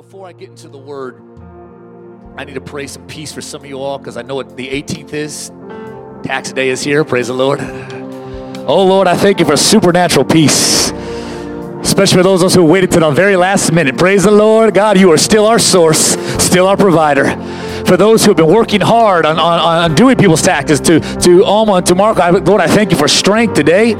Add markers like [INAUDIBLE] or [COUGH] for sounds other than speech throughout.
before I get into the word, I need to pray some peace for some of you all because I know what the 18th is. Tax day is here. Praise the Lord. Oh, Lord, I thank you for supernatural peace, especially for those of us who waited to the very last minute. Praise the Lord. God, you are still our source, still our provider. For those who have been working hard on, on, on doing people's taxes, to, to Alma and to Mark, I, Lord, I thank you for strength today.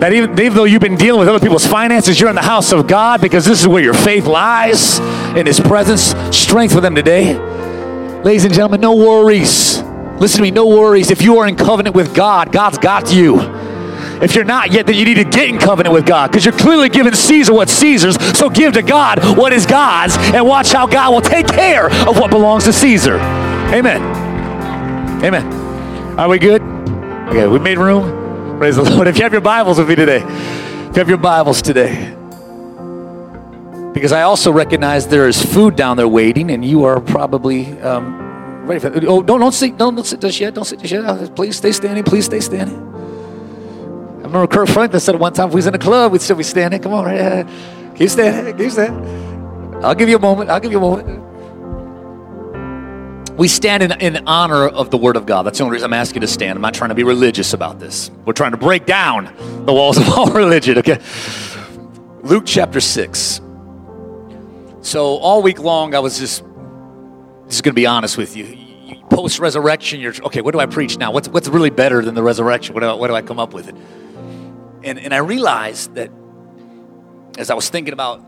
That even, even though you've been dealing with other people's finances, you're in the house of God because this is where your faith lies in His presence. Strength for them today. Ladies and gentlemen, no worries. Listen to me, no worries. If you are in covenant with God, God's got you. If you're not yet, then you need to get in covenant with God because you're clearly giving Caesar what's Caesar's. So give to God what is God's and watch how God will take care of what belongs to Caesar. Amen. Amen. Are we good? Okay, we made room. Praise the Lord. If you have your Bibles with me today, if you have your Bibles today, because I also recognize there is food down there waiting, and you are probably um, ready for it. Oh, don't, don't sit, don't, don't sit just yet. Don't sit just yet. Please stay standing. Please stay standing. I remember Kirk Franklin said one time if we was in a club, we'd still be standing. Come on, right? Keep standing. Keep standing. I'll give you a moment. I'll give you a moment we stand in, in honor of the Word of God. That's the only reason I'm asking you to stand. I'm not trying to be religious about this. We're trying to break down the walls of [LAUGHS] all religion, okay? Luke chapter 6. So, all week long, I was just, just going to be honest with you. Post resurrection, you're, okay, what do I preach now? What's, what's really better than the resurrection? What do, I, what do I come up with it? And, and I realized that as I was thinking about,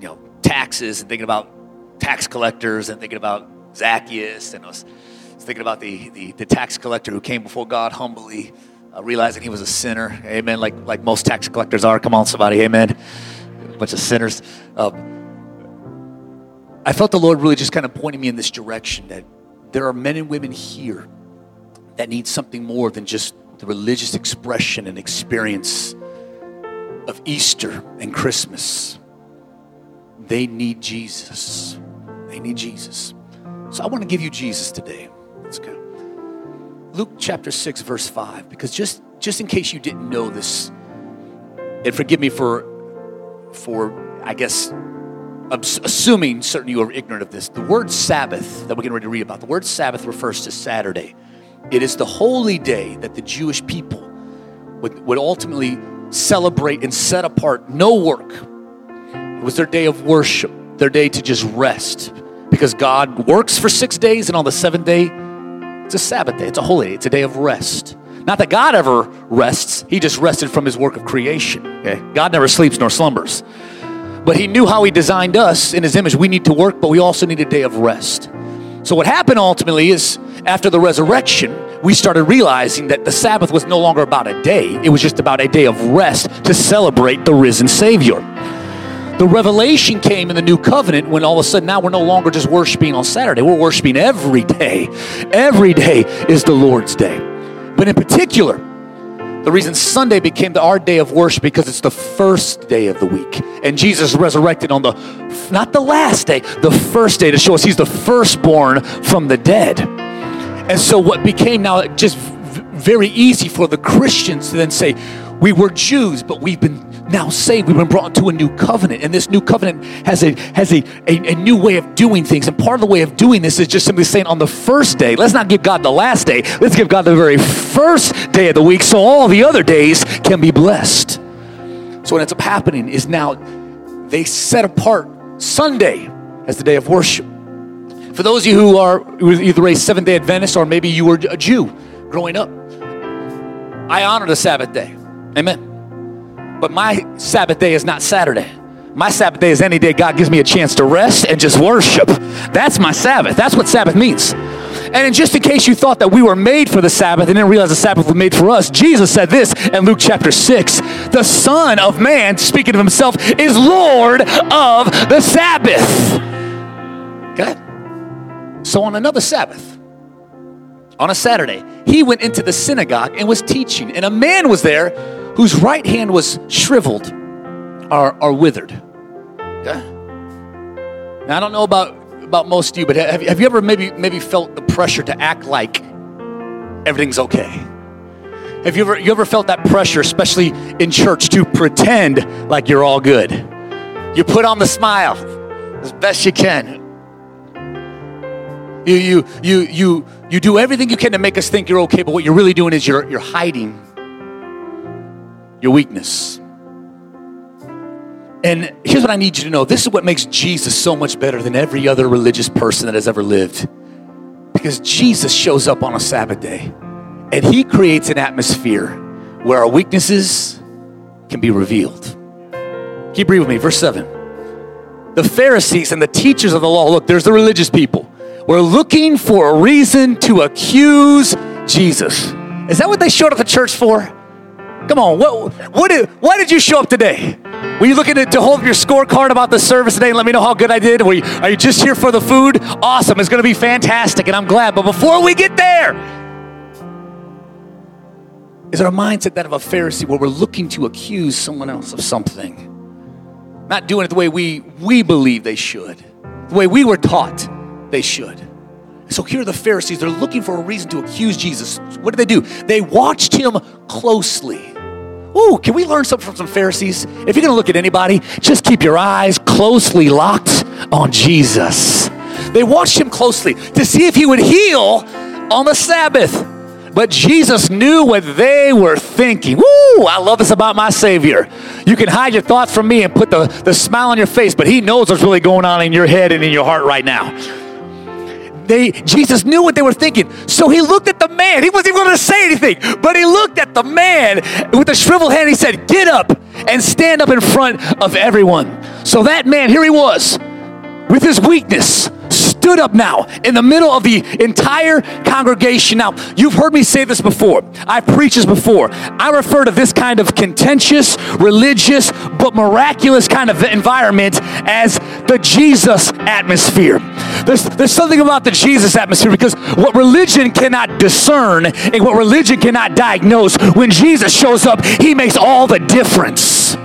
you know, taxes and thinking about tax collectors and thinking about Zacchaeus, and I was, thinking about the, the, the, tax collector who came before God humbly, uh, realizing he was a sinner. Amen. Like, like most tax collectors are. Come on, somebody. Amen. A bunch of sinners. Uh, I felt the Lord really just kind of pointing me in this direction that there are men and women here that need something more than just the religious expression and experience of Easter and Christmas. They need Jesus. They need Jesus. So I want to give you Jesus today. Let's go. Luke chapter 6, verse 5, because just, just in case you didn't know this, and forgive me for, for I guess, assuming certain you are ignorant of this, the word Sabbath that we're getting ready to read about, the word Sabbath refers to Saturday. It is the holy day that the Jewish people would, would ultimately celebrate and set apart. No work. It was their day of worship, their day to just rest because God works for six days, and on the seventh day, it's a Sabbath day. It's a holy day. It's a day of rest. Not that God ever rests, He just rested from His work of creation. Okay? God never sleeps nor slumbers. But He knew how He designed us in His image. We need to work, but we also need a day of rest. So, what happened ultimately is after the resurrection, we started realizing that the Sabbath was no longer about a day, it was just about a day of rest to celebrate the risen Savior. The revelation came in the new covenant when all of a sudden now we're no longer just worshiping on Saturday, we're worshiping every day. Every day is the Lord's day. But in particular, the reason Sunday became the, our day of worship because it's the first day of the week. And Jesus resurrected on the, not the last day, the first day to show us he's the firstborn from the dead. And so what became now just very easy for the Christians to then say, we were Jews, but we've been now saved. We've been brought into a new covenant, and this new covenant has a has a, a, a, new way of doing things. And part of the way of doing this is just simply saying on the first day, let's not give God the last day. Let's give God the very first day of the week, so all the other days can be blessed. So what ends up happening is now they set apart Sunday as the day of worship. For those of you who are either a Seventh Day Adventist or maybe you were a Jew growing up, I honor the Sabbath day. Amen. But my Sabbath day is not Saturday. My Sabbath day is any day God gives me a chance to rest and just worship. That's my Sabbath. That's what Sabbath means. And just in case you thought that we were made for the Sabbath and didn't realize the Sabbath was made for us, Jesus said this in Luke chapter 6 The Son of Man, speaking of himself, is Lord of the Sabbath. Okay? So on another Sabbath, on a Saturday, he went into the synagogue and was teaching, and a man was there whose right hand was shriveled or, or withered. Okay? Now, I don't know about, about most of you, but have, have you ever maybe, maybe felt the pressure to act like everything's okay? Have you ever, you ever felt that pressure, especially in church, to pretend like you're all good? You put on the smile. as best you can. You, you, you, you, you do everything you can to make us think you're okay, but what you're really doing is you're, you're hiding your weakness. And here's what I need you to know this is what makes Jesus so much better than every other religious person that has ever lived. Because Jesus shows up on a Sabbath day and he creates an atmosphere where our weaknesses can be revealed. Keep reading with me, verse 7. The Pharisees and the teachers of the law, look, there's the religious people, were looking for a reason to accuse Jesus. Is that what they showed up to church for? Come on, what, what did, why did you show up today? Were you looking to, to hold up your scorecard about the service today and let me know how good I did? You, are you just here for the food? Awesome, it's gonna be fantastic, and I'm glad. But before we get there, is our mindset that of a Pharisee where we're looking to accuse someone else of something? Not doing it the way we, we believe they should, the way we were taught they should. So here are the Pharisees. They're looking for a reason to accuse Jesus. What did they do? They watched him closely. Ooh, can we learn something from some Pharisees? If you're going to look at anybody, just keep your eyes closely locked on Jesus. They watched him closely to see if he would heal on the Sabbath. But Jesus knew what they were thinking. Woo! I love this about my Savior. You can hide your thoughts from me and put the, the smile on your face, but He knows what's really going on in your head and in your heart right now. They, Jesus knew what they were thinking. So he looked at the man. He wasn't even going to say anything, but he looked at the man with the shriveled hand. He said, Get up and stand up in front of everyone. So that man, here he was, with his weakness, stood up now in the middle of the entire congregation. Now, you've heard me say this before. I've preached this before. I refer to this kind of contentious, religious, but miraculous kind of environment as the Jesus atmosphere. There's, there's something about the Jesus atmosphere because what religion cannot discern and what religion cannot diagnose, when Jesus shows up, he makes all the difference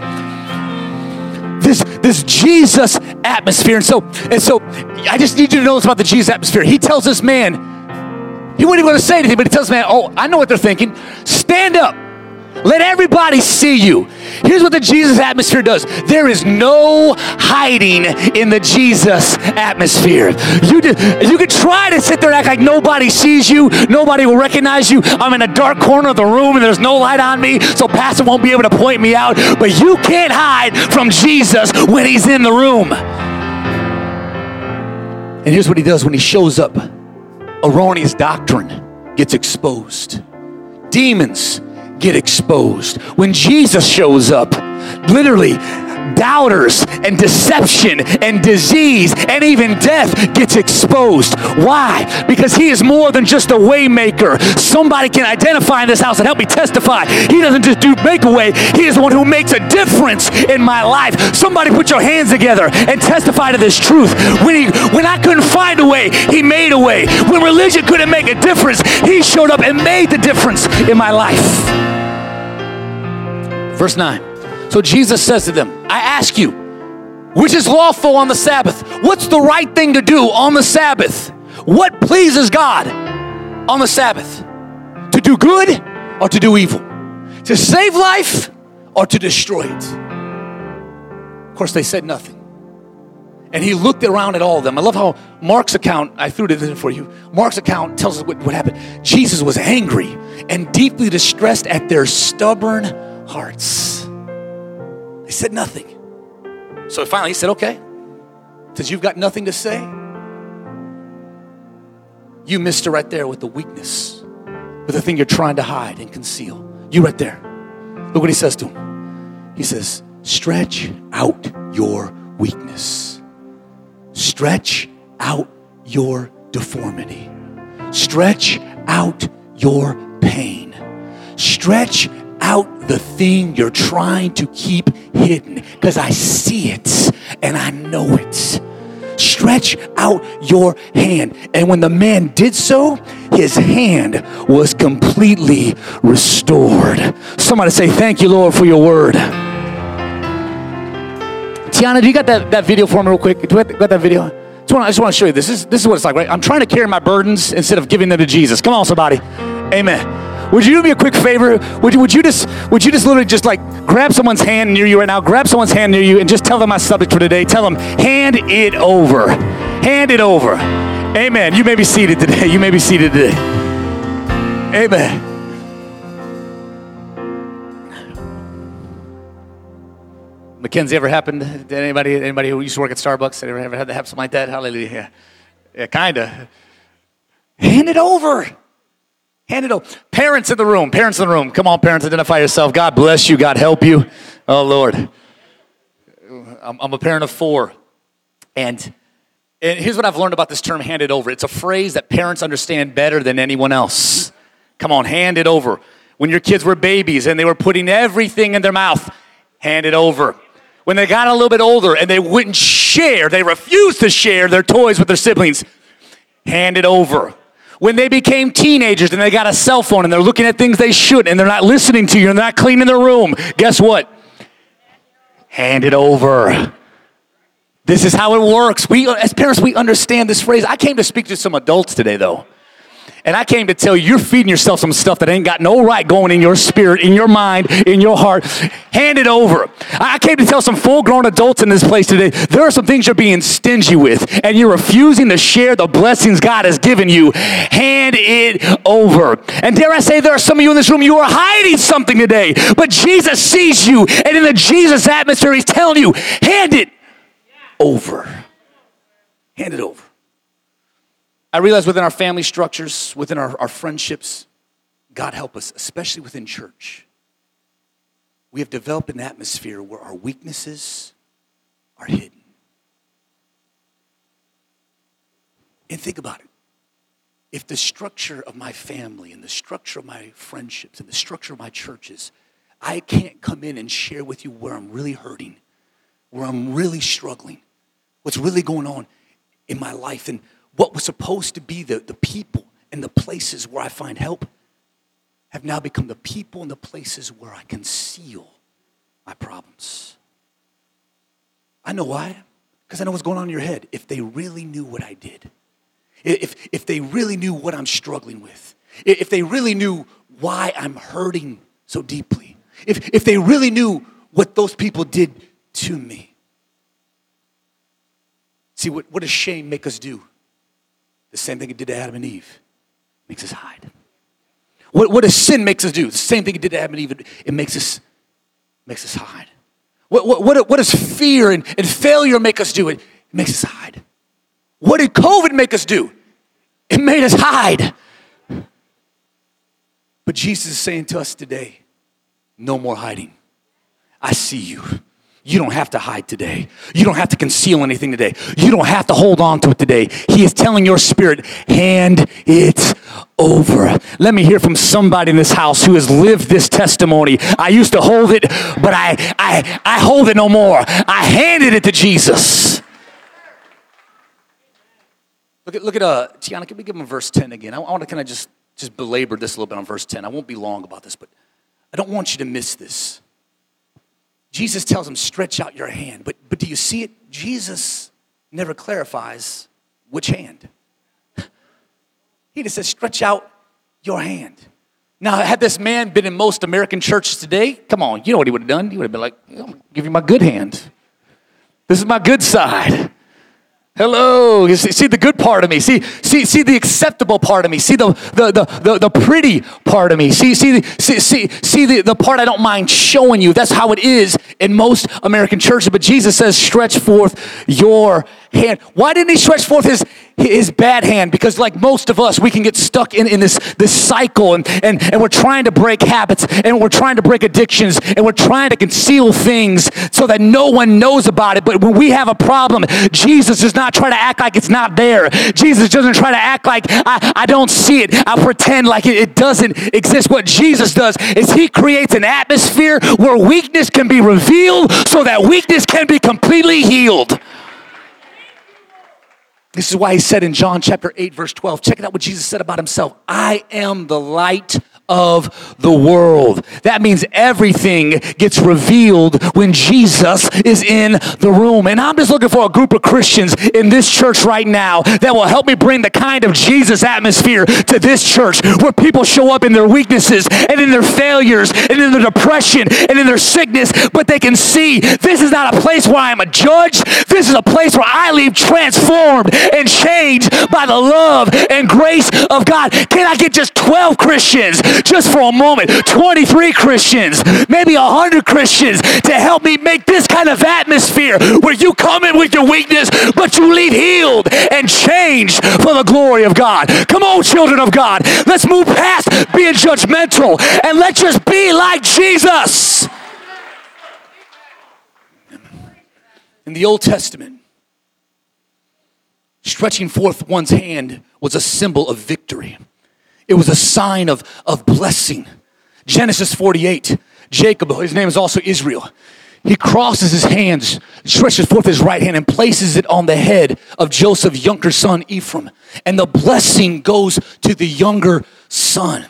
this, this Jesus atmosphere. And so, and so I just need you to know this about the Jesus atmosphere. He tells this man, he wasn't even say anything, but he tells man, Oh, I know what they're thinking. Stand up. Let everybody see you. Here's what the Jesus atmosphere does there is no hiding in the Jesus atmosphere. You, you can try to sit there act like nobody sees you, nobody will recognize you. I'm in a dark corner of the room and there's no light on me, so Pastor won't be able to point me out. But you can't hide from Jesus when he's in the room. And here's what he does when he shows up erroneous doctrine gets exposed, demons get exposed. When Jesus shows up, literally, doubters and deception and disease and even death gets exposed. Why? Because he is more than just a waymaker. Somebody can identify in this house and help me testify. He doesn't just do make a way. He is the one who makes a difference in my life. Somebody put your hands together and testify to this truth. When he when I couldn't find a way, he made a way. When religion couldn't make a difference, he showed up and made the difference in my life. Verse 9. So Jesus says to them, I ask you, which is lawful on the Sabbath? What's the right thing to do on the Sabbath? What pleases God on the Sabbath? To do good or to do evil? To save life or to destroy it? Of course, they said nothing. And he looked around at all of them. I love how Mark's account, I threw it in for you. Mark's account tells us what, what happened. Jesus was angry and deeply distressed at their stubborn hearts. They said nothing. So finally he said, okay, since you've got nothing to say, you missed it right there with the weakness, with the thing you're trying to hide and conceal. You right there. Look what he says to him. He says, stretch out your weakness. Stretch out your deformity. Stretch out your pain. Stretch out the thing you're trying to keep hidden because I see it and I know it. Stretch out your hand. And when the man did so, his hand was completely restored. Somebody say, Thank you, Lord, for your word. Tiana, do you got that, that video for me real quick? Do you got that video? I just want to show you this. this. This is what it's like, right? I'm trying to carry my burdens instead of giving them to Jesus. Come on, somebody. Amen. Would you do me a quick favor? Would you, would you just would you just literally just like grab someone's hand near you right now? Grab someone's hand near you and just tell them my subject for today. Tell them, hand it over. Hand it over. Amen. You may be seated today. You may be seated today. Amen. Mackenzie ever happened to anybody? Anybody who used to work at Starbucks? Ever ever had that happen something like that? Hallelujah. Yeah kinda. Hand it over. Hand it over. Parents in the room. Parents in the room. Come on, parents, identify yourself. God bless you. God help you. Oh Lord. I'm, I'm a parent of four, and and here's what I've learned about this term "hand it over." It's a phrase that parents understand better than anyone else. Come on, hand it over. When your kids were babies and they were putting everything in their mouth, hand it over when they got a little bit older and they wouldn't share, they refused to share their toys with their siblings, hand it over. When they became teenagers and they got a cell phone and they're looking at things they shouldn't and they're not listening to you and they're not cleaning their room, guess what? Hand it over. This is how it works. We, as parents, we understand this phrase. I came to speak to some adults today, though. And I came to tell you, you're feeding yourself some stuff that ain't got no right going in your spirit, in your mind, in your heart. Hand it over. I came to tell some full grown adults in this place today there are some things you're being stingy with, and you're refusing to share the blessings God has given you. Hand it over. And dare I say, there are some of you in this room, you are hiding something today, but Jesus sees you, and in the Jesus atmosphere, He's telling you, hand it over. Hand it over. I realize within our family structures, within our, our friendships, God help us, especially within church, we have developed an atmosphere where our weaknesses are hidden. And think about it. If the structure of my family and the structure of my friendships and the structure of my churches, I can't come in and share with you where I'm really hurting, where I'm really struggling, what's really going on in my life, and what was supposed to be the, the people and the places where I find help have now become the people and the places where I conceal my problems. I know why. Because I know what's going on in your head. If they really knew what I did, if, if they really knew what I'm struggling with, if they really knew why I'm hurting so deeply, if, if they really knew what those people did to me. See, what, what does shame make us do? The same thing it did to Adam and Eve. Makes us hide. What, what does sin makes us do? The same thing it did to Adam and Eve. It, it makes us makes us hide. What, what, what, what does fear and, and failure make us do? It, it makes us hide. What did COVID make us do? It made us hide. But Jesus is saying to us today, no more hiding. I see you. You don't have to hide today. You don't have to conceal anything today. You don't have to hold on to it today. He is telling your spirit, hand it over. Let me hear from somebody in this house who has lived this testimony. I used to hold it, but I, I, I hold it no more. I handed it to Jesus. Look at, look at uh, Tiana, can we give him verse 10 again? I, I want to kind of just, just belabor this a little bit on verse 10. I won't be long about this, but I don't want you to miss this. Jesus tells him, stretch out your hand. But, but do you see it? Jesus never clarifies which hand. [LAUGHS] He just says, stretch out your hand. Now, had this man been in most American churches today, come on, you know what he would have done? He would have been like, give you my good hand. This is my good side. Hello. See, the good part of me. See, see, see the acceptable part of me. See the, the, the, the, the pretty part of me. See, see, see, see, see the, the part I don't mind showing you. That's how it is in most American churches. But Jesus says, stretch forth your hand. Why didn't he stretch forth his, his bad hand because like most of us we can get stuck in, in this, this cycle and, and, and we're trying to break habits and we're trying to break addictions and we're trying to conceal things so that no one knows about it. But when we have a problem jesus does not try to act like it's not there. Jesus doesn't try to act like i, I don't see it. I pretend like it, it doesn't exist. What jesus does is he creates an atmosphere where weakness can be revealed so that weakness can be completely healed this is why he said in John chapter 8, verse 12, check it out what Jesus said about himself. I am the light of the world. That means everything gets revealed when Jesus is in the room. And I'm just looking for a group of Christians in this church right now that will help me bring the kind of Jesus atmosphere to this church where people show up in their weaknesses and in their failures and in their depression and in their sickness, but they can see this is not a place where I'm a judge. This is a place where I leave transformed and changed by the love and grace of God. Can I get just 12 Christians just for a moment, 23 Christians, maybe 100 Christians to help me make this kind of atmosphere where you come in with your weakness, but you leave healed and changed for the glory of God. Come on, children of God. Let's move past being judgmental and let's just be like Jesus. In the Old Testament, stretching forth one's hand was a symbol of victory. It was a sign of, of blessing. Genesis 48, Jacob, his name is also Israel. He crosses his hands, stretches forth his right hand, and places it on the head of Joseph's younger son, Ephraim. And the blessing goes to the younger son.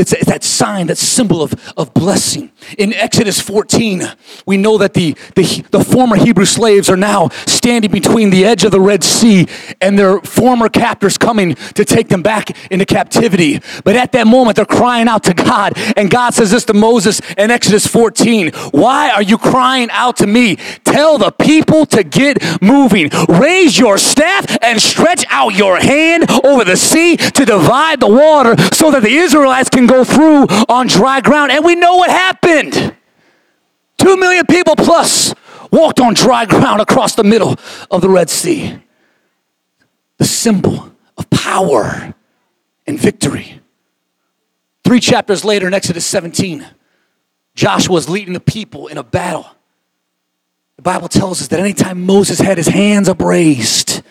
It's, that sign, that symbol of, of blessing. In Exodus 14, we know that the, the, the former Hebrew slaves are now standing between the edge of the Red Sea and their former captors coming to take them back into captivity. But at that moment, they're crying out to God. And God says this to Moses in Exodus 14 Why are you crying out to me? Tell the people to get moving. Raise your staff and stretch out your hand over the sea to divide the water so that the Israelites can go through on dry ground. And we know what happened. Two million people plus walked on dry ground across the middle of the Red Sea. The symbol of power and victory. Three chapters later in Exodus 17, Joshua is leading the people in a battle. The Bible tells us that anytime Moses had his hands upraised,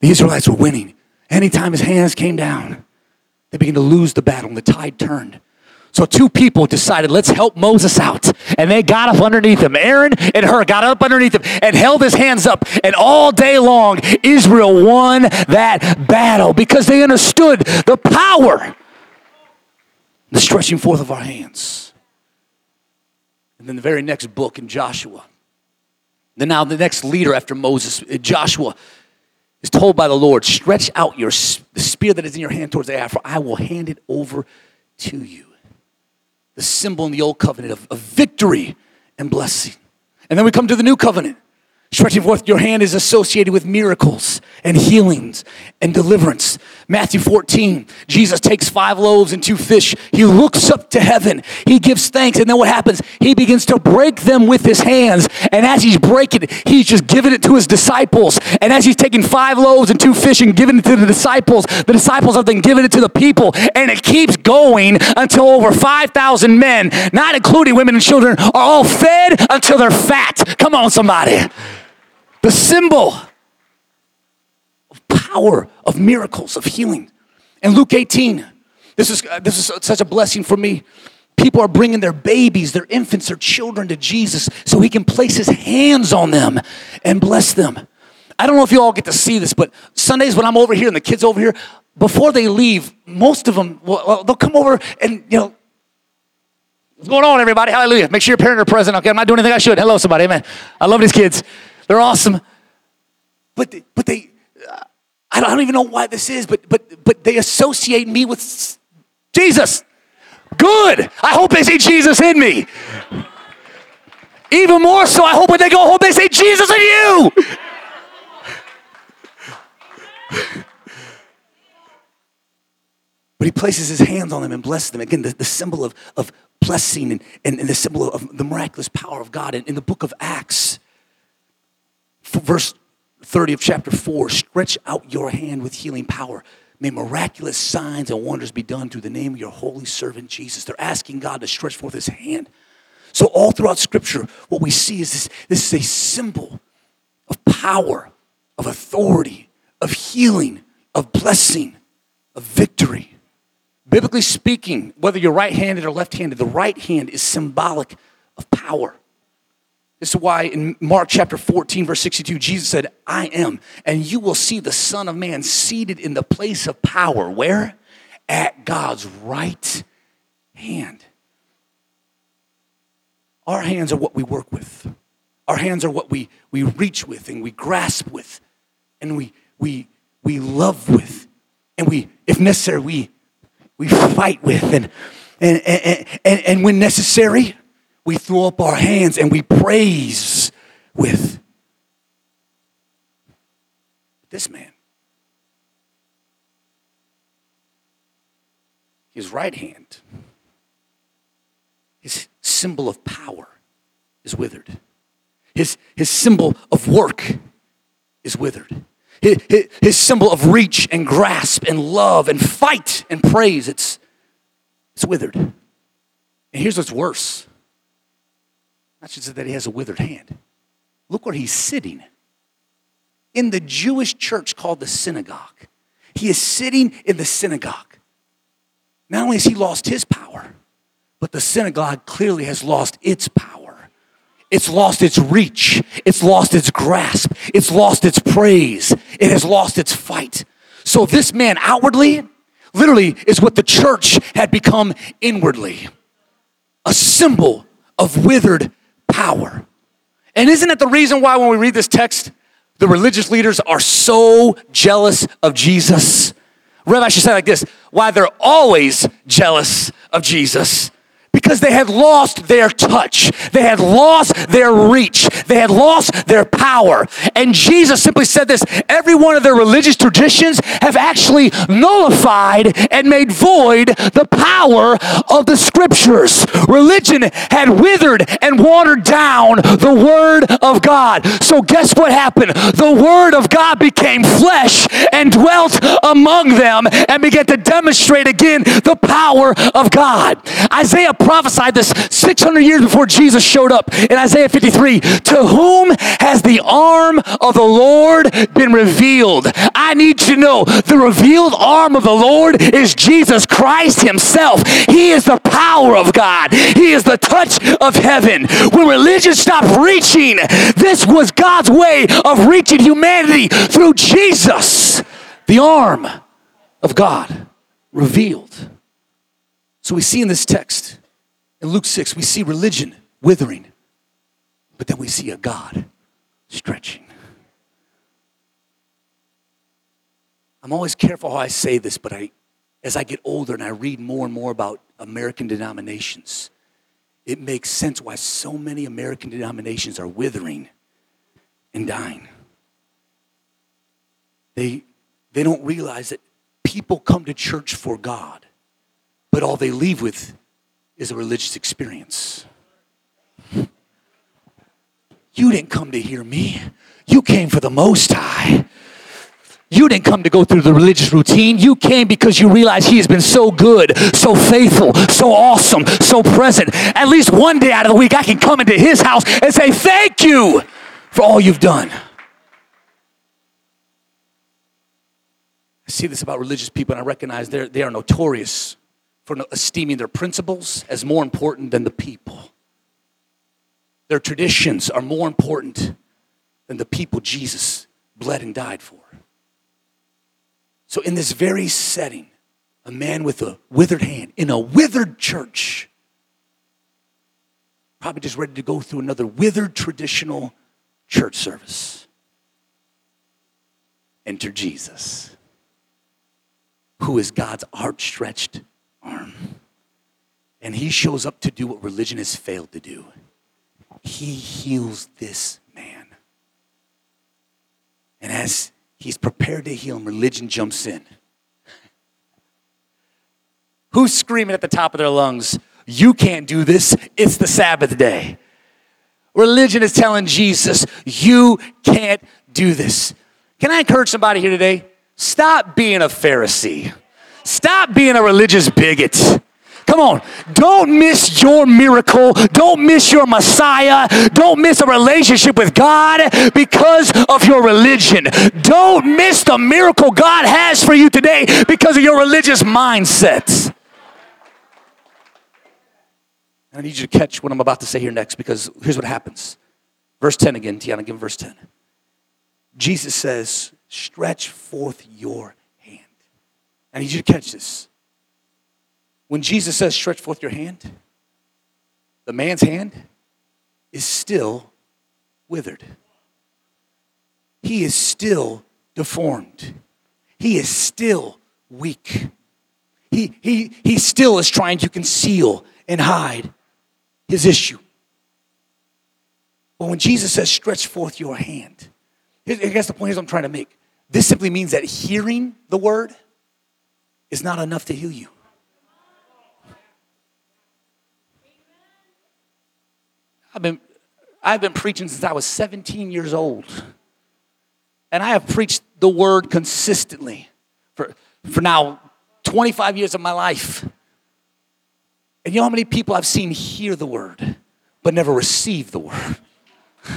the Israelites were winning. Anytime his hands came down, they began to lose the battle and the tide turned. So two people decided, let's help Moses out. And they got up underneath him. Aaron and Hur got up underneath him and held his hands up. And all day long, Israel won that battle because they understood the power, the stretching forth of our hands. And then the very next book in Joshua. Then now the next leader after Moses, uh, Joshua, is told by the Lord, stretch out your the spear that is in your hand towards the air, for I will hand it over to you. The symbol in the old covenant of, of victory and blessing. And then we come to the new covenant. Stretching forth your hand is associated with miracles and healings and deliverance. Matthew 14, Jesus takes five loaves and two fish. He looks up to heaven. He gives thanks. And then what happens? He begins to break them with his hands. And as he's breaking he's just giving it to his disciples. And as he's taking five loaves and two fish and giving it to the disciples, the disciples have then given it to the people. And it keeps going until over 5,000 men, not including women and children, are all fed until they're fat. Come on, somebody. The symbol power of miracles, of healing. And Luke 18, this is, uh, this is such a blessing for me. People are bringing their babies, their infants, their children to Jesus so he can place his hands on them and bless them. I don't know if you all get to see this, but Sundays when I'm over here and the kids over here, before they leave, most of them, well, they'll come over and, you know, what's going on, everybody? Hallelujah. Make sure your parents are present. Okay, I'm not doing anything I should. Hello, somebody. Amen. I love these kids. They're awesome. But, they, but they, I don't even know why this is, but but but they associate me with Jesus. Good. I hope they see Jesus in me. Even more so, I hope when they go home, they say Jesus in you. but he places his hands on them and blesses them. Again, the, the symbol of, of blessing and, and, and, the symbol of the miraculous power of God. in, in the book of Acts, verse 30 of chapter 4 stretch out your hand with healing power. May miraculous signs and wonders be done through the name of your holy servant Jesus. They're asking God to stretch forth his hand. So, all throughout Scripture, what we see is this this is a symbol of power, of authority, of healing, of blessing, of victory. Biblically speaking, whether you're right handed or left handed, the right hand is symbolic of power. This is why in Mark chapter 14, verse 62, Jesus said, I am, and you will see the Son of Man seated in the place of power. Where? at God's right hand. Our hands are what we work with. Our hands are what we, we reach with and we grasp with and we, we, we love with and we, if necessary, we, we fight with. And, and, and, and, and when necessary, we throw up our hands and we praise with. This man, his right hand, his symbol of power is withered. His, his symbol of work is withered. His, his, his symbol of reach and grasp and love and fight and praise, it's, it's withered. And here's what's worse. Not just that he has a withered hand. Look where he's sitting. In the Jewish church called the synagogue. He is sitting in the synagogue. Not only has he lost his power, but the synagogue clearly has lost its power. It's lost its reach. It's lost its grasp. It's lost its praise. It has lost its fight. So this man outwardly, literally, is what the church had become inwardly a symbol of withered power. And isn't it the reason why, when we read this text, the religious leaders are so jealous of Jesus? Rev, I should say like this why they're always jealous of Jesus because they had lost their touch. They had lost their reach. They had lost their power. And Jesus simply said this every one of their religious traditions have actually nullified and made void the power of the scriptures. Religion had withered and watered down the word of God. So, guess what happened? The word of God became flesh and dwelt among them and began to demonstrate again the power of God. Isaiah prophesied this 600 years before Jesus showed up in Isaiah 53. To whom has the arm of the Lord been revealed? I need you to know the revealed arm of the Lord is Jesus Christ Himself. He is the power of God, He is the touch of heaven. When religion stopped reaching, this was God's way of reaching humanity through Jesus, the arm of God revealed. So we see in this text in Luke 6, we see religion withering, but then we see a God stretching. I'm always careful how I say this, but I, as I get older and I read more and more about American denominations, it makes sense why so many American denominations are withering and dying. They, they don't realize that people come to church for God, but all they leave with is a religious experience. You didn't come to hear me, you came for the Most High. You didn't come to go through the religious routine. You came because you realized He has been so good, so faithful, so awesome, so present. At least one day out of the week, I can come into His house and say, Thank you for all you've done. I see this about religious people, and I recognize they are notorious for esteeming their principles as more important than the people. Their traditions are more important than the people Jesus bled and died for. So, in this very setting, a man with a withered hand in a withered church, probably just ready to go through another withered traditional church service. Enter Jesus, who is God's outstretched arm. And he shows up to do what religion has failed to do. He heals this man. And as he's prepared to heal him, religion jumps in. Who's screaming at the top of their lungs, You can't do this, it's the Sabbath day? Religion is telling Jesus, You can't do this. Can I encourage somebody here today? Stop being a Pharisee. Stop being a religious bigot. Come on. Don't miss your miracle. Don't miss your Messiah. Don't miss a relationship with God because of your religion. Don't miss the miracle God has for you today because of your religious mindset. I need you to catch what I'm about to say here next because here's what happens. Verse 10 again, Tiana, give verse 10. Jesus says, Stretch forth your I need you to catch this. when Jesus says, stretch forth your hand, the man's hand is still withered. He is still deformed. He is still weak. He, he, he still is trying to conceal and hide his issue. But when Jesus says, stretch forth your hand, I guess the point is I'm trying to make. This simply means that hearing the word is not enough to heal you. I've been, I've been preaching since I was 17 years old. And I have preached the word consistently for, for now 25 years of my life. And you know how many people I've seen hear the word, but never receive the word? [LAUGHS]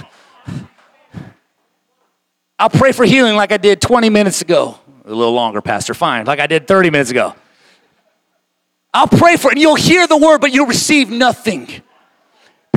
I'll pray for healing like I did 20 minutes ago. A little longer, Pastor, fine, like I did 30 minutes ago. I'll pray for it, and you'll hear the word, but you'll receive nothing.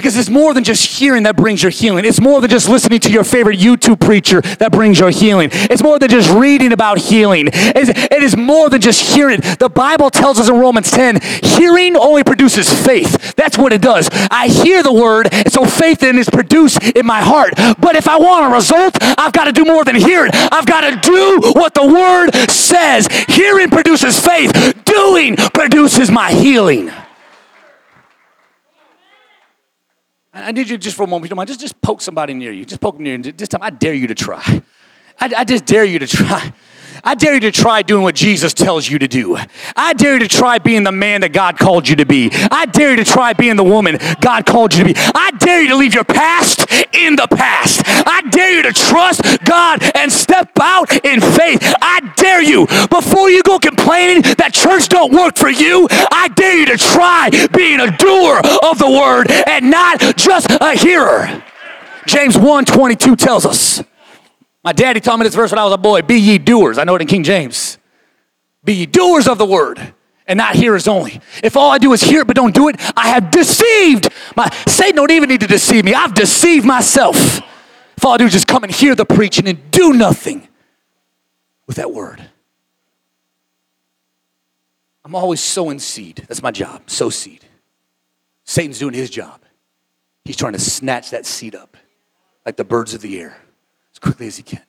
Because it's more than just hearing that brings your healing. It's more than just listening to your favorite YouTube preacher that brings your healing. It's more than just reading about healing. It's, it is more than just hearing. The Bible tells us in Romans 10 hearing only produces faith. That's what it does. I hear the word, so faith then is produced in my heart. But if I want a result, I've got to do more than hear it. I've got to do what the word says. Hearing produces faith, doing produces my healing. I need you just for a moment, you don't mind, just, just poke somebody near you. Just poke them near you. This time, I dare you to try. I, I just dare you to try. I dare you to try doing what Jesus tells you to do. I dare you to try being the man that God called you to be. I dare you to try being the woman God called you to be. I dare you to leave your past in the past. I dare you to trust God and step out in faith. I dare you, before you go complaining that church don't work for you, I dare you to try being a doer of the word and not just a hearer. James 1 22 tells us. My daddy taught me this verse when I was a boy be ye doers. I know it in King James. Be ye doers of the word and not hearers only. If all I do is hear it but don't do it, I have deceived my Satan don't even need to deceive me. I've deceived myself. If all I do is just come and hear the preaching and do nothing with that word. I'm always sowing seed. That's my job. Sow seed. Satan's doing his job. He's trying to snatch that seed up like the birds of the air quickly as he can.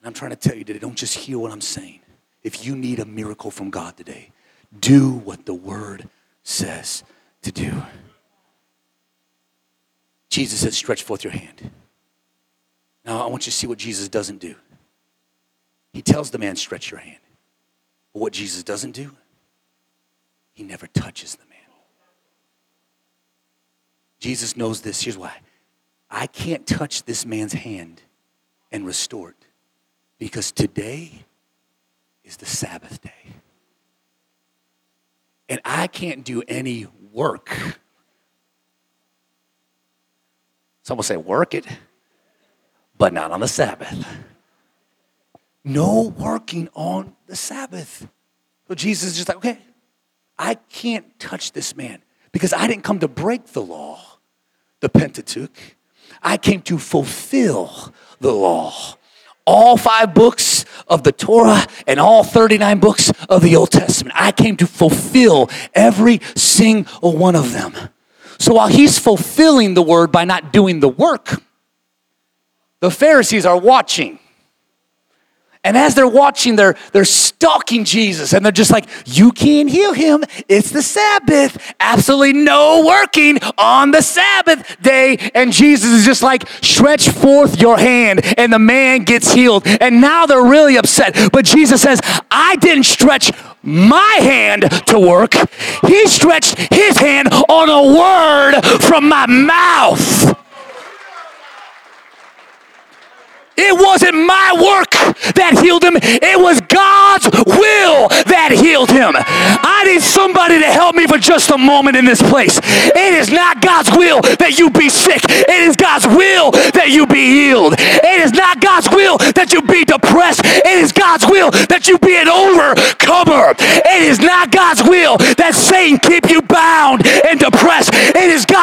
And I'm trying to tell you today, don't just hear what I'm saying. If you need a miracle from God today, do what the word says to do. Jesus said, stretch forth your hand. Now, I want you to see what Jesus doesn't do. He tells the man, stretch your hand. But what Jesus doesn't do, he never touches the man. Jesus knows this. Here's why I can't touch this man's hand and restore it because today is the Sabbath day. And I can't do any work. Someone say, work it, but not on the Sabbath. No working on the Sabbath. So Jesus is just like, okay, I can't touch this man because I didn't come to break the law, the Pentateuch. I came to fulfill the law. All five books of the Torah and all 39 books of the Old Testament. I came to fulfill every single one of them. So while he's fulfilling the word by not doing the work, the Pharisees are watching. And as they're watching, they're, they're stalking Jesus and they're just like, You can't heal him. It's the Sabbath. Absolutely no working on the Sabbath day. And Jesus is just like, Stretch forth your hand. And the man gets healed. And now they're really upset. But Jesus says, I didn't stretch my hand to work, He stretched His hand on a word from my mouth. It wasn't my work that healed him, it was God's will that healed him. I need somebody to help me for just a moment in this place. It is not God's will that you be sick, it is God's will that you be healed. It is not God's will that you be depressed, it is God's will that you be an overcomer. It is not God's will that Satan keep you bound and depressed.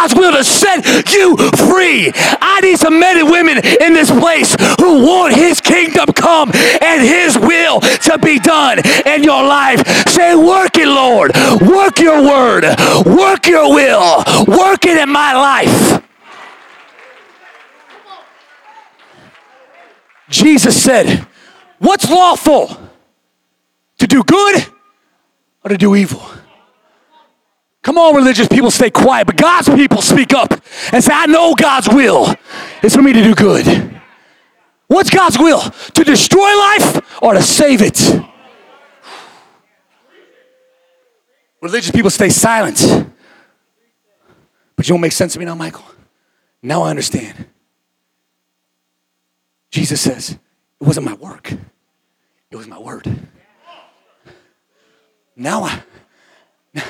God's will to set you free. I need some men and women in this place who want his kingdom come and his will to be done in your life. Say, work it, Lord. Work your word. Work your will. Work it in my life. Jesus said, What's lawful? To do good or to do evil? Come on, religious people, stay quiet, but God's people speak up and say, I know God's will is for me to do good. What's God's will? To destroy life or to save it? Religious people stay silent. But you don't make sense to me now, Michael. Now I understand. Jesus says, It wasn't my work, it was my word. Now I, now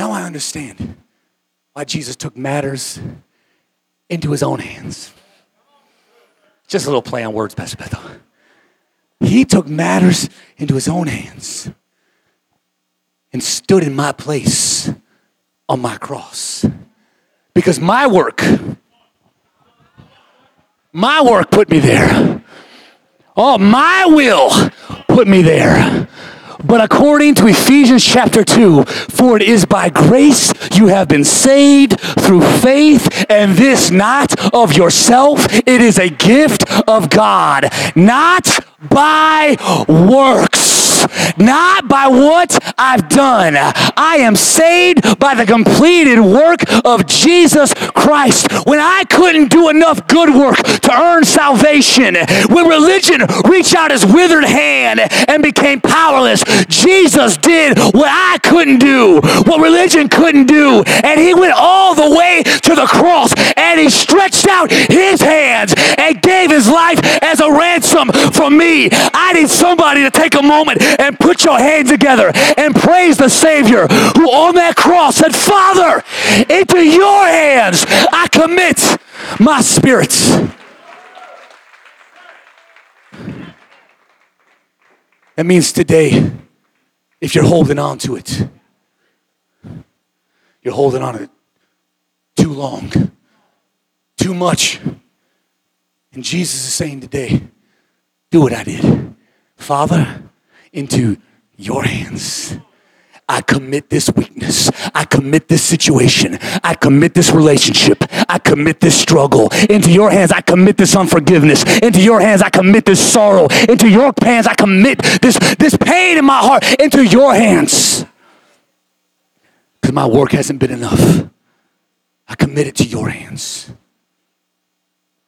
I understand why Jesus took matters into his own hands. Just a little play on words, Pastor Bethel. He took matters into his own hands and stood in my place on my cross. Because my work, my work put me there. Oh, my will put me there. But according to Ephesians chapter 2, for it is by grace you have been saved through faith, and this not of yourself. It is a gift of God, not by works not by what I've done. I am saved by the completed work of Jesus Christ. When I couldn't do enough good work to earn salvation, when religion reached out his withered hand and became powerless, Jesus did what I couldn't do, what religion couldn't do. And he went all the way to the cross and he stretched out his hands and gave his life as a ransom for me. I need somebody to take a moment and put your hands together and praise the Savior who on that cross said, Father, into your hands I commit my spirits. That means today, if you're holding on to it, you're holding on to it too long, too much. And Jesus is saying today, do what I did. Father, into your hands. I commit this weakness. I commit this situation. I commit this relationship. I commit this struggle. Into your hands, I commit this unforgiveness. Into your hands, I commit this sorrow. Into your hands, I commit this, this pain in my heart. Into your hands. Because my work hasn't been enough. I commit it to your hands.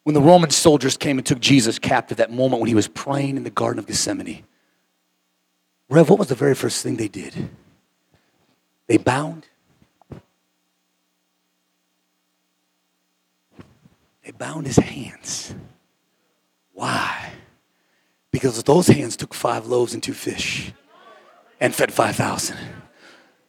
When the Roman soldiers came and took Jesus captive, that moment when he was praying in the Garden of Gethsemane, Rev, what was the very first thing they did? They bound. They bound his hands. Why? Because those hands took five loaves and two fish and fed 5,000.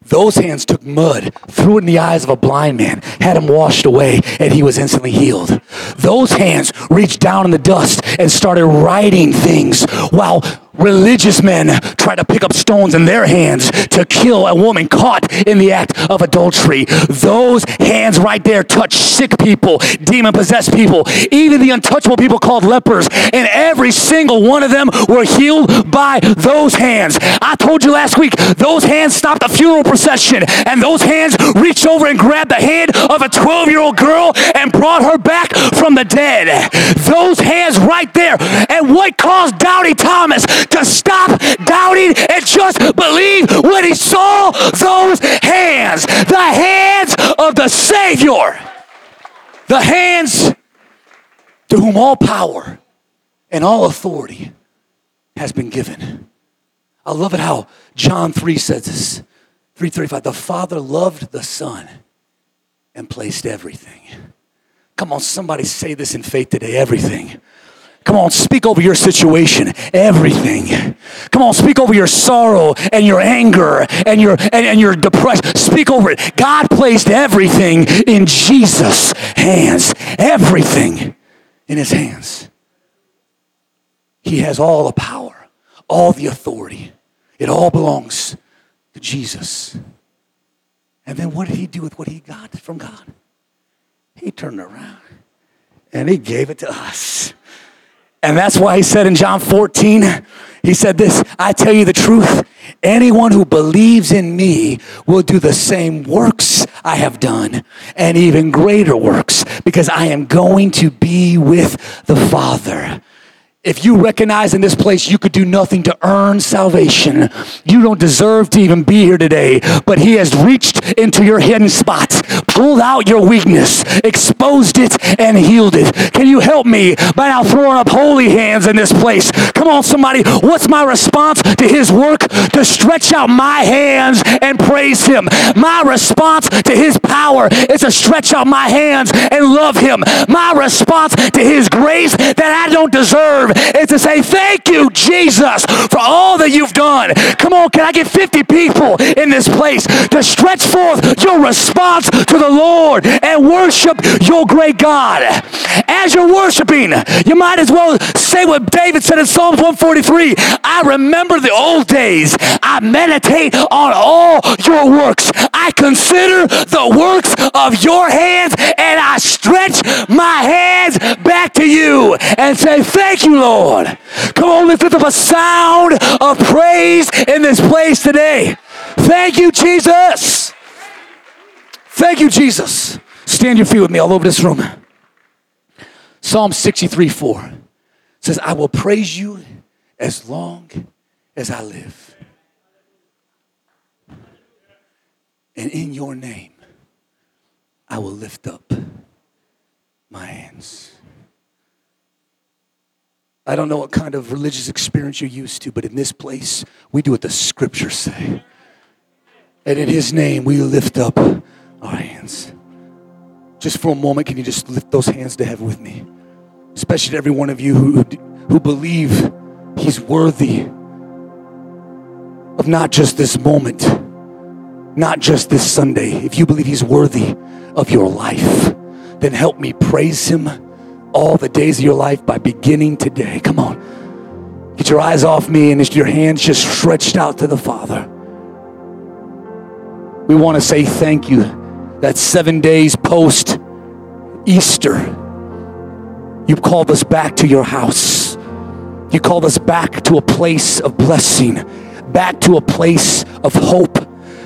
Those hands took mud, threw it in the eyes of a blind man, had him washed away, and he was instantly healed. Those hands reached down in the dust and started writing things while religious men try to pick up stones in their hands to kill a woman caught in the act of adultery. Those hands right there touch sick people, demon possessed people, even the untouchable people called lepers, and every single one of them were healed by those hands. I told you last week, those hands stopped a funeral procession, and those hands reached over and grabbed the hand of a 12 year old girl and brought her back from the dead. Those hands right there. And what caused Doubting Thomas to stop doubting and just believe when he saw those hands, the hands of the Savior, the hands to whom all power and all authority has been given. I love it how John 3 says this 335 the Father loved the Son and placed everything. Come on, somebody say this in faith today everything Come on, speak over your situation, everything. Come on, speak over your sorrow and your anger and your and, and your depression. Speak over it. God placed everything in Jesus' hands. Everything in his hands. He has all the power, all the authority. It all belongs to Jesus. And then what did he do with what he got from God? He turned around and he gave it to us And that's why he said in John 14, he said this I tell you the truth. Anyone who believes in me will do the same works I have done and even greater works because I am going to be with the Father. If you recognize in this place you could do nothing to earn salvation, you don't deserve to even be here today, but He has reached into your hidden spots, pulled out your weakness, exposed it, and healed it. Can you help me by now throwing up holy hands in this place? Come on, somebody. What's my response to His work? To stretch out my hands and praise Him. My response to His power is to stretch out my hands and love Him. My response to His grace that I don't deserve is to say, Thank you, Jesus, for all that you've done. Come on, can I get 50 people in this place to stretch forth your response to the Lord and worship your great God? As you're worshiping, you might as well say what David said in Psalms 143 I remember the old days. I meditate on all your works. I consider the works of your hands and I stretch my hands back to you and say, Thank you, Lord. Come on, lift up a sound of praise in this place today. Thank you, Jesus. Thank you, Jesus. Stand your feet with me all over this room. Psalm 63 4 says, I will praise you as long as I live. And in your name, I will lift up my hands. I don't know what kind of religious experience you're used to, but in this place, we do what the scriptures say. And in his name, we lift up our hands. Just for a moment, can you just lift those hands to heaven with me? Especially to every one of you who, who believe he's worthy of not just this moment, not just this Sunday. If you believe he's worthy of your life, then help me praise him all the days of your life by beginning today. Come on. Get your eyes off me and your hands just stretched out to the Father. We want to say thank you that seven days post Easter, you called us back to your house. You called us back to a place of blessing, back to a place of hope,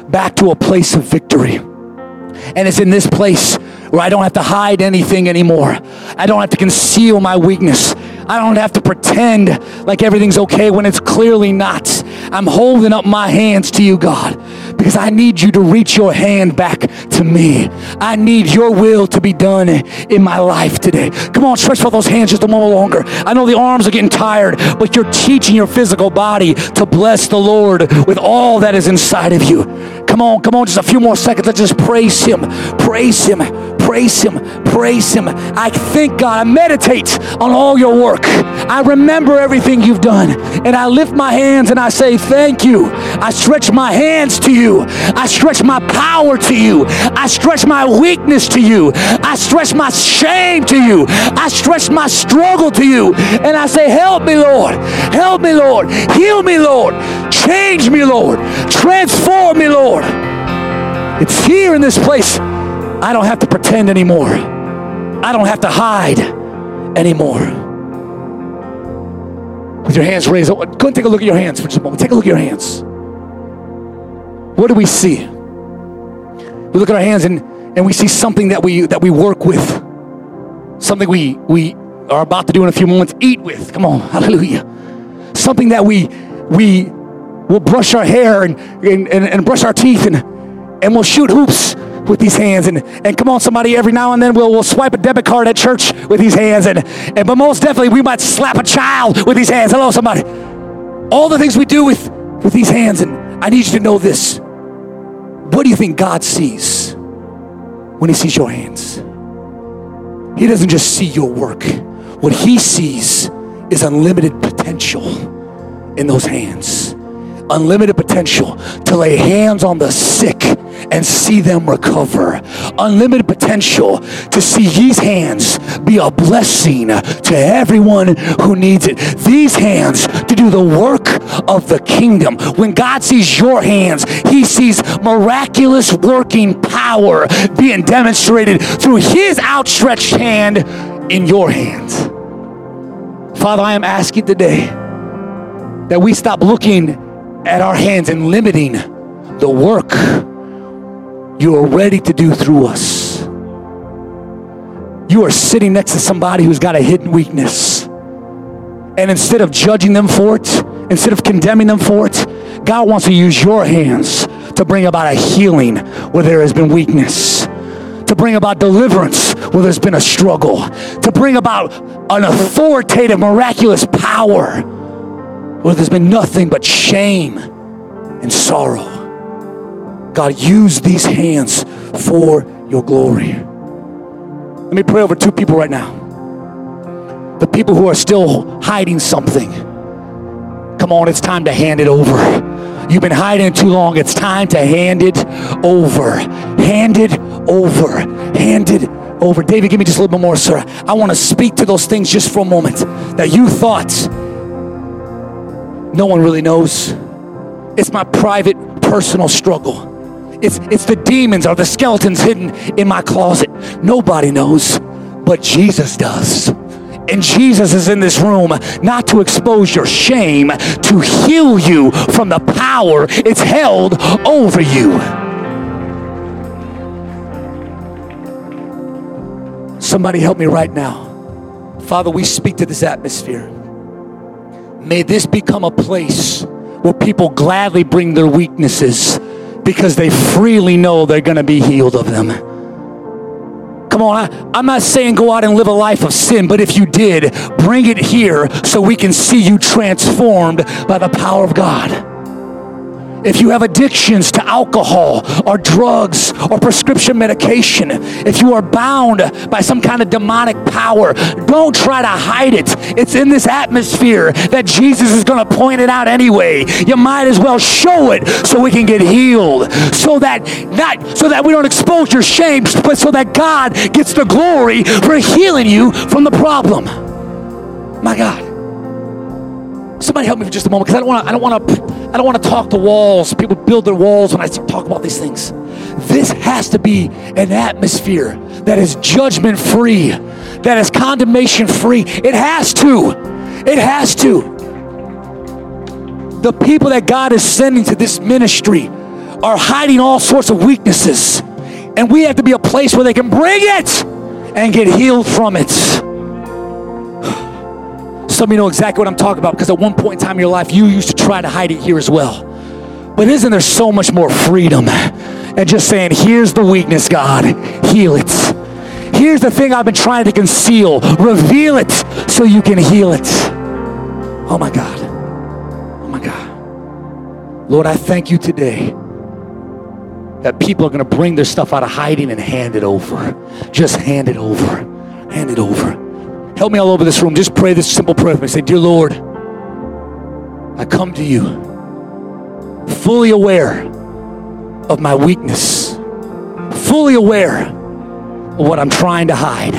back to a place of victory. And it's in this place where I don't have to hide anything anymore. I don't have to conceal my weakness. I don't have to pretend like everything's okay when it's clearly not. I'm holding up my hands to you, God, because I need you to reach your hand back to me. I need your will to be done in my life today. Come on, stretch out those hands just a moment longer. I know the arms are getting tired, but you're teaching your physical body to bless the Lord with all that is inside of you. Come on, come on, just a few more seconds. Let's just praise Him, praise Him, praise Him, praise Him. I thank God. I meditate on all your work. I remember everything you've done. And I lift my hands and I say, Thank you. I stretch my hands to you. I stretch my power to you. I stretch my weakness to you. I stretch my shame to you. I stretch my struggle to you. And I say, Help me, Lord. Help me, Lord. Heal me, Lord. Change me, Lord. Transform me, Lord. It's here in this place. I don't have to pretend anymore. I don't have to hide anymore. With your hands raised, go and take a look at your hands for just a moment. Take a look at your hands. What do we see? We look at our hands and, and we see something that we that we work with. Something we we are about to do in a few moments, eat with. Come on, hallelujah. Something that we we will brush our hair and, and, and, and brush our teeth and, and we'll shoot hoops with these hands. And, and come on somebody every now and then we'll, we'll swipe a debit card at church with these hands. And, and but most definitely we might slap a child with these hands. Hello somebody. All the things we do with with these hands. And i need you to know this. What do you think god sees when he sees your hands? He doesn't just see your work. What he sees is unlimited potential in those hands unlimited potential to lay hands on the sick and see them recover. Unlimited potential to see these hands be a blessing to everyone who needs it. These hands to do the work of the kingdom. When God sees your hands, He sees miraculous working power being demonstrated through His outstretched hand in your hands. Father, I am asking today that we stop looking at our hands and limiting the work you are ready to do through us. You are sitting next to somebody who's got a hidden weakness. And instead of judging them for it, instead of condemning them for it, God wants to use your hands to bring about a healing where there has been weakness, to bring about deliverance where there's been a struggle, to bring about an authoritative, miraculous power where there's been nothing but shame and sorrow. God, use these hands for your glory. Let me pray over two people right now. The people who are still hiding something. Come on, it's time to hand it over. You've been hiding too long. It's time to hand it over. Hand it over. Hand it over. David, give me just a little bit more, sir. I want to speak to those things just for a moment that you thought no one really knows. It's my private, personal struggle. It's, it's the demons or the skeletons hidden in my closet. Nobody knows, but Jesus does. And Jesus is in this room not to expose your shame, to heal you from the power it's held over you. Somebody help me right now. Father, we speak to this atmosphere. May this become a place where people gladly bring their weaknesses because they freely know they're going to be healed of them. Come on, I, am not saying go out and live a life of sin, but if you did, bring it here so we can see you transformed by the power of God if you have addictions to alcohol or drugs or prescription medication, if you are bound by some kind of demonic power, don't try to hide it. It's in this atmosphere that Jesus is going to point it out anyway. You might as well show it so we can get healed. So that not so that we don't expose your shame, but so that God gets the glory for healing you from the problem. My God. Somebody help me for just a moment because I don't want to. I don't want to. I don't want to talk to walls. People build their walls when I talk about these things. This has to be an atmosphere that is judgment free, that is condemnation free. It has to. It has to. The people that God is sending to this ministry are hiding all sorts of weaknesses, and we have to be a place where they can bring it and get healed from it. Some of you know exactly what I'm talking about because at one point in time in your life, you used to try to hide it here as well. But isn't there so much more freedom? And just saying, here's the weakness, God, heal it. Here's the thing I've been trying to conceal, reveal it so you can heal it. Oh my God. Oh my God. Lord, I thank you today that people are going to bring their stuff out of hiding and hand it over. Just hand it over. Hand it over. Help me all over this room. Just pray this simple prayer for me. Say, Dear Lord, I come to you fully aware of my weakness, fully aware of what I'm trying to hide.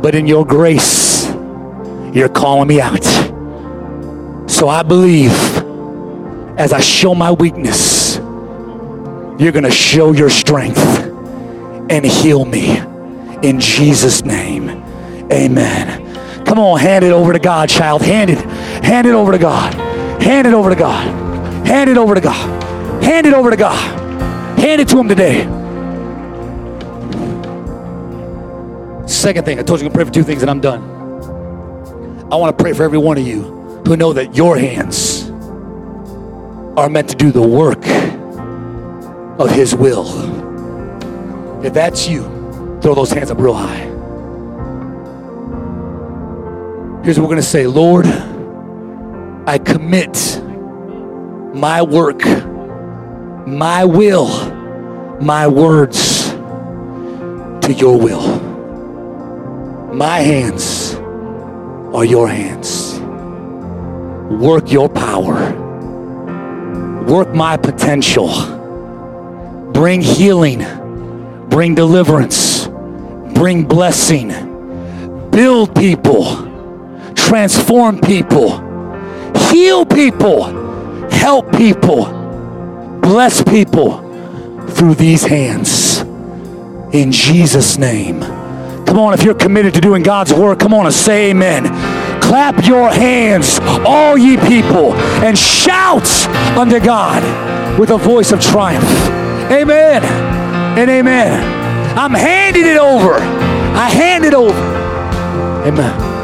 But in your grace, you're calling me out. So I believe as I show my weakness, you're going to show your strength and heal me in Jesus' name. Amen. Come on, hand it over to God, child. Hand it. Hand it over to God. Hand it over to God. Hand it over to God. Hand it over to God. Hand it to Him today. Second thing, I told you to pray for two things and I'm done. I want to pray for every one of you who know that your hands are meant to do the work of His will. If that's you, throw those hands up real high. Here's what we're going to say Lord, I commit my work, my will, my words to your will. My hands are your hands. Work your power. Work my potential. Bring healing. Bring deliverance. Bring blessing. Build people transform people, heal people, help people, bless people through these hands. In Jesus' name. Come on, if you're committed to doing God's work, come on and say amen. Clap your hands, all ye people, and shout unto God with a voice of triumph. Amen and amen. I'm handing it over. I hand it over. Amen.